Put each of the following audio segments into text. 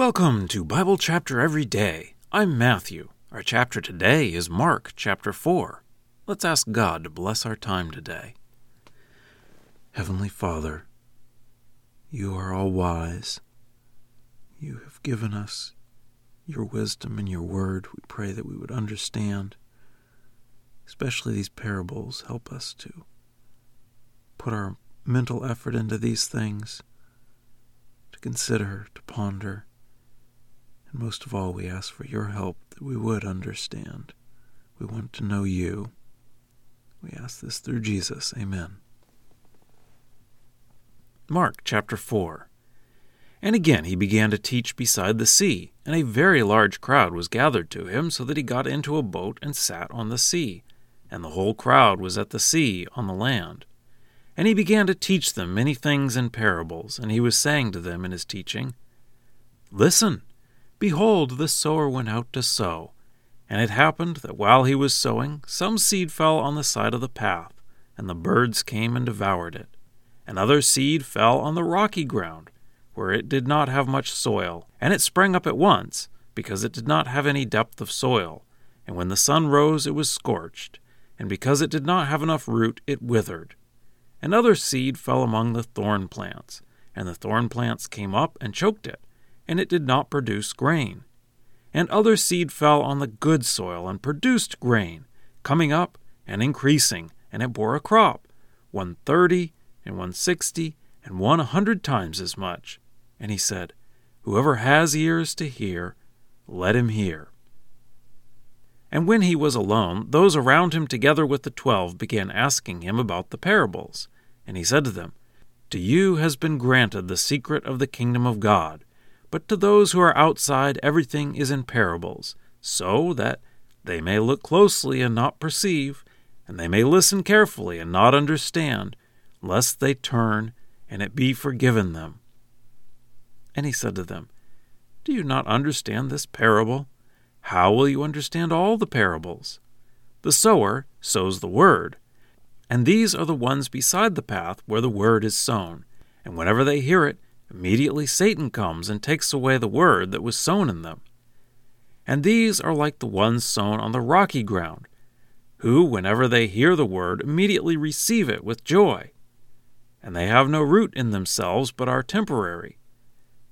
Welcome to Bible Chapter Every Day. I'm Matthew. Our chapter today is Mark chapter 4. Let's ask God to bless our time today. Heavenly Father, you are all wise. You have given us your wisdom and your word. We pray that we would understand, especially these parables. Help us to put our mental effort into these things, to consider, to ponder and most of all, we ask for your help that we would understand. We want to know you. We ask this through Jesus. Amen. Mark chapter 4. And again he began to teach beside the sea, and a very large crowd was gathered to him, so that he got into a boat and sat on the sea. And the whole crowd was at the sea on the land. And he began to teach them many things in parables, and he was saying to them in his teaching, Listen, Behold, the sower went out to sow. And it happened that while he was sowing, some seed fell on the side of the path, and the birds came and devoured it. And other seed fell on the rocky ground, where it did not have much soil, and it sprang up at once, because it did not have any depth of soil. And when the sun rose, it was scorched, and because it did not have enough root, it withered. And other seed fell among the thorn plants, and the thorn plants came up and choked it and it did not produce grain. And other seed fell on the good soil and produced grain, coming up and increasing, and it bore a crop, one thirty, and one sixty, and one a hundred times as much. And he said, Whoever has ears to hear, let him hear. And when he was alone, those around him together with the twelve began asking him about the parables. And he said to them, To you has been granted the secret of the kingdom of God but to those who are outside, everything is in parables, so that they may look closely and not perceive, and they may listen carefully and not understand, lest they turn and it be forgiven them. And he said to them, Do you not understand this parable? How will you understand all the parables? The sower sows the word, and these are the ones beside the path where the word is sown, and whenever they hear it, Immediately Satan comes and takes away the word that was sown in them. And these are like the ones sown on the rocky ground, who, whenever they hear the word, immediately receive it with joy. And they have no root in themselves, but are temporary.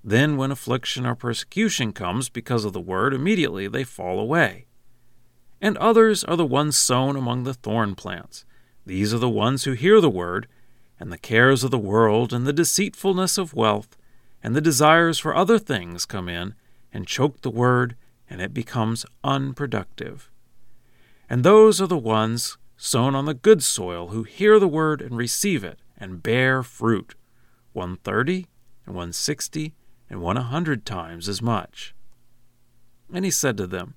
Then, when affliction or persecution comes because of the word, immediately they fall away. And others are the ones sown among the thorn plants. These are the ones who hear the word and the cares of the world, and the deceitfulness of wealth, and the desires for other things come in and choke the word, and it becomes unproductive. And those are the ones sown on the good soil who hear the word and receive it and bear fruit, one thirty, and one sixty, and one a hundred times as much. And he said to them,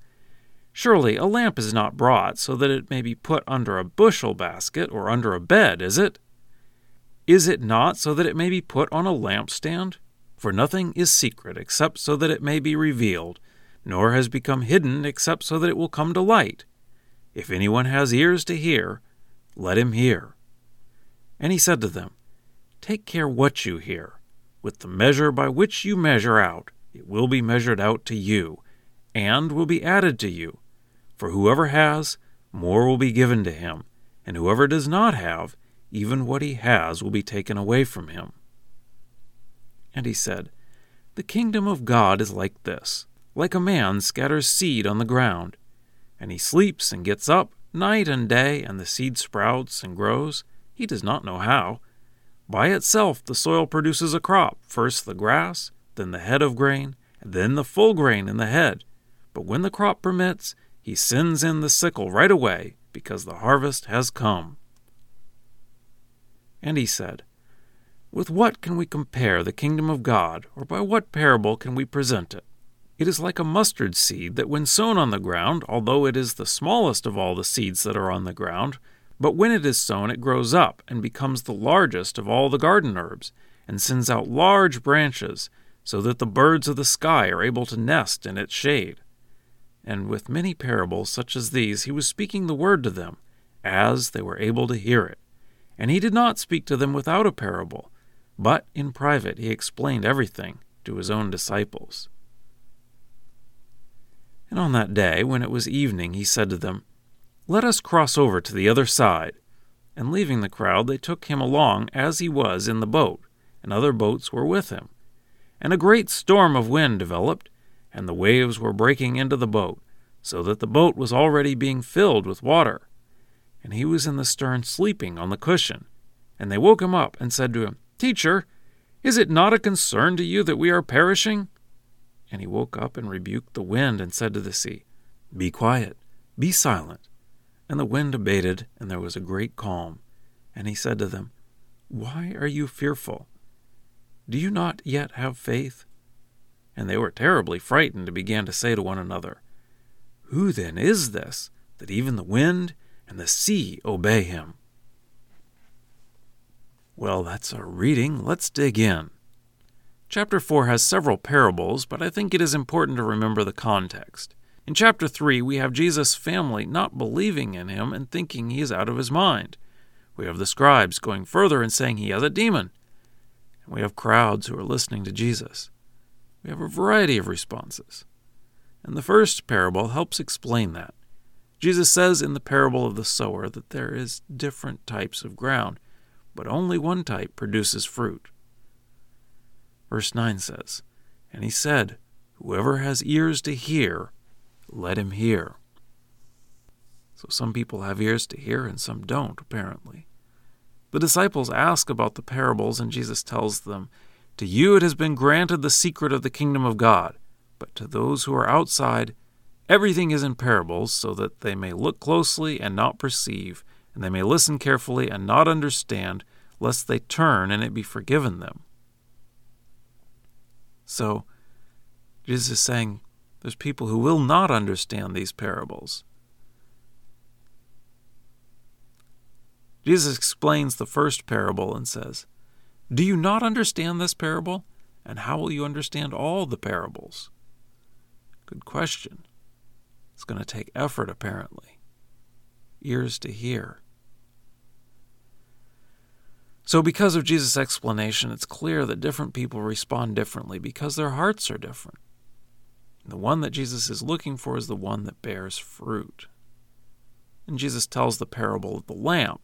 Surely a lamp is not brought so that it may be put under a bushel basket or under a bed, is it? Is it not so that it may be put on a lampstand? For nothing is secret except so that it may be revealed, nor has become hidden except so that it will come to light. If anyone has ears to hear, let him hear. And he said to them, Take care what you hear. With the measure by which you measure out, it will be measured out to you, and will be added to you. For whoever has, more will be given to him, and whoever does not have, even what he has will be taken away from him. And he said, The kingdom of God is like this like a man scatters seed on the ground, and he sleeps and gets up night and day, and the seed sprouts and grows. He does not know how. By itself the soil produces a crop, first the grass, then the head of grain, then the full grain in the head. But when the crop permits, he sends in the sickle right away, because the harvest has come. And he said, With what can we compare the kingdom of God, or by what parable can we present it? It is like a mustard seed that, when sown on the ground, although it is the smallest of all the seeds that are on the ground, but when it is sown, it grows up and becomes the largest of all the garden herbs, and sends out large branches, so that the birds of the sky are able to nest in its shade. And with many parables such as these, he was speaking the word to them, as they were able to hear it. And he did not speak to them without a parable, but in private he explained everything to his own disciples. And on that day, when it was evening, he said to them, Let us cross over to the other side. And leaving the crowd, they took him along as he was in the boat, and other boats were with him. And a great storm of wind developed, and the waves were breaking into the boat, so that the boat was already being filled with water. And he was in the stern sleeping on the cushion. And they woke him up and said to him, Teacher, is it not a concern to you that we are perishing? And he woke up and rebuked the wind and said to the sea, Be quiet, be silent. And the wind abated, and there was a great calm. And he said to them, Why are you fearful? Do you not yet have faith? And they were terribly frightened and began to say to one another, Who then is this, that even the wind and the sea obey him? Well, that's our reading. Let's dig in. Chapter 4 has several parables, but I think it is important to remember the context. In chapter 3, we have Jesus' family not believing in him and thinking he is out of his mind. We have the scribes going further and saying he has a demon. And we have crowds who are listening to Jesus. We have a variety of responses. And the first parable helps explain that. Jesus says in the parable of the sower that there is different types of ground, but only one type produces fruit. Verse 9 says, And he said, Whoever has ears to hear, let him hear. So some people have ears to hear and some don't, apparently. The disciples ask about the parables, and Jesus tells them, To you it has been granted the secret of the kingdom of God, but to those who are outside, everything is in parables, so that they may look closely and not perceive, and they may listen carefully and not understand, lest they turn and it be forgiven them. So, Jesus is saying there's people who will not understand these parables. Jesus explains the first parable and says, Do you not understand this parable? And how will you understand all the parables? Good question. It's going to take effort, apparently. Ears to hear. So, because of Jesus' explanation, it's clear that different people respond differently because their hearts are different. The one that Jesus is looking for is the one that bears fruit. And Jesus tells the parable of the lamp.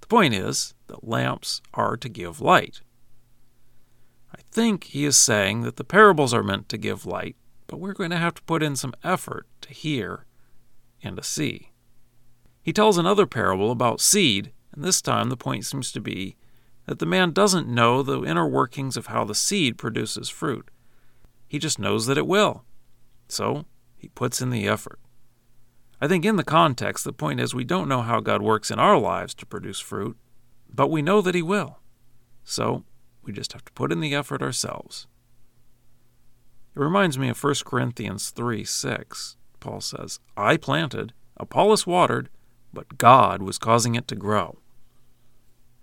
The point is that lamps are to give light. I think he is saying that the parables are meant to give light, but we're going to have to put in some effort to hear and to see. He tells another parable about seed, and this time the point seems to be that the man doesn't know the inner workings of how the seed produces fruit. He just knows that it will. So he puts in the effort. I think in the context, the point is we don't know how God works in our lives to produce fruit, but we know that He will. So we just have to put in the effort ourselves. It reminds me of 1 Corinthians 3 6. Paul says, I planted, Apollos watered, but God was causing it to grow.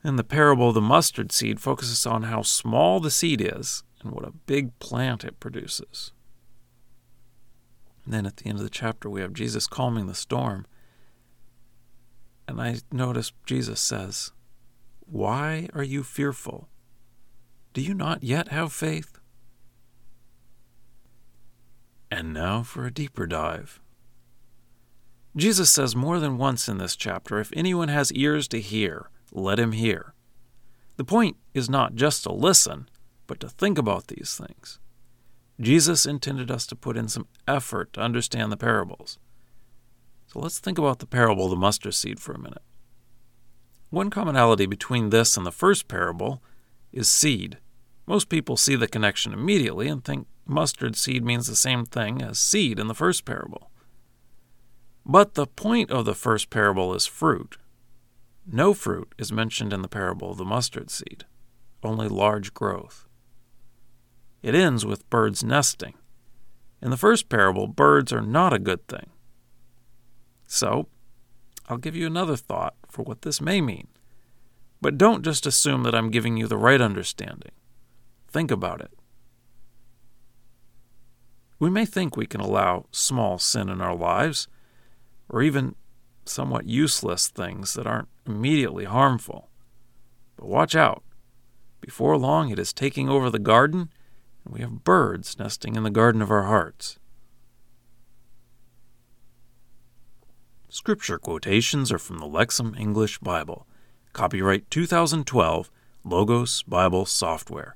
And the parable of the mustard seed focuses on how small the seed is and what a big plant it produces. And then at the end of the chapter, we have Jesus calming the storm. And I notice Jesus says, Why are you fearful? Do you not yet have faith? And now for a deeper dive. Jesus says more than once in this chapter, If anyone has ears to hear, let him hear. The point is not just to listen, but to think about these things. Jesus intended us to put in some effort to understand the parables. So let's think about the parable of the mustard seed for a minute. One commonality between this and the first parable is seed. Most people see the connection immediately and think mustard seed means the same thing as seed in the first parable. But the point of the first parable is fruit. No fruit is mentioned in the parable of the mustard seed, only large growth. It ends with birds nesting. In the first parable, birds are not a good thing. So, I'll give you another thought for what this may mean. But don't just assume that I'm giving you the right understanding. Think about it. We may think we can allow small sin in our lives, or even somewhat useless things that aren't immediately harmful. But watch out. Before long, it is taking over the garden, and we have birds nesting in the garden of our hearts. Scripture quotations are from the Lexham English Bible. Copyright 2012, Logos Bible Software.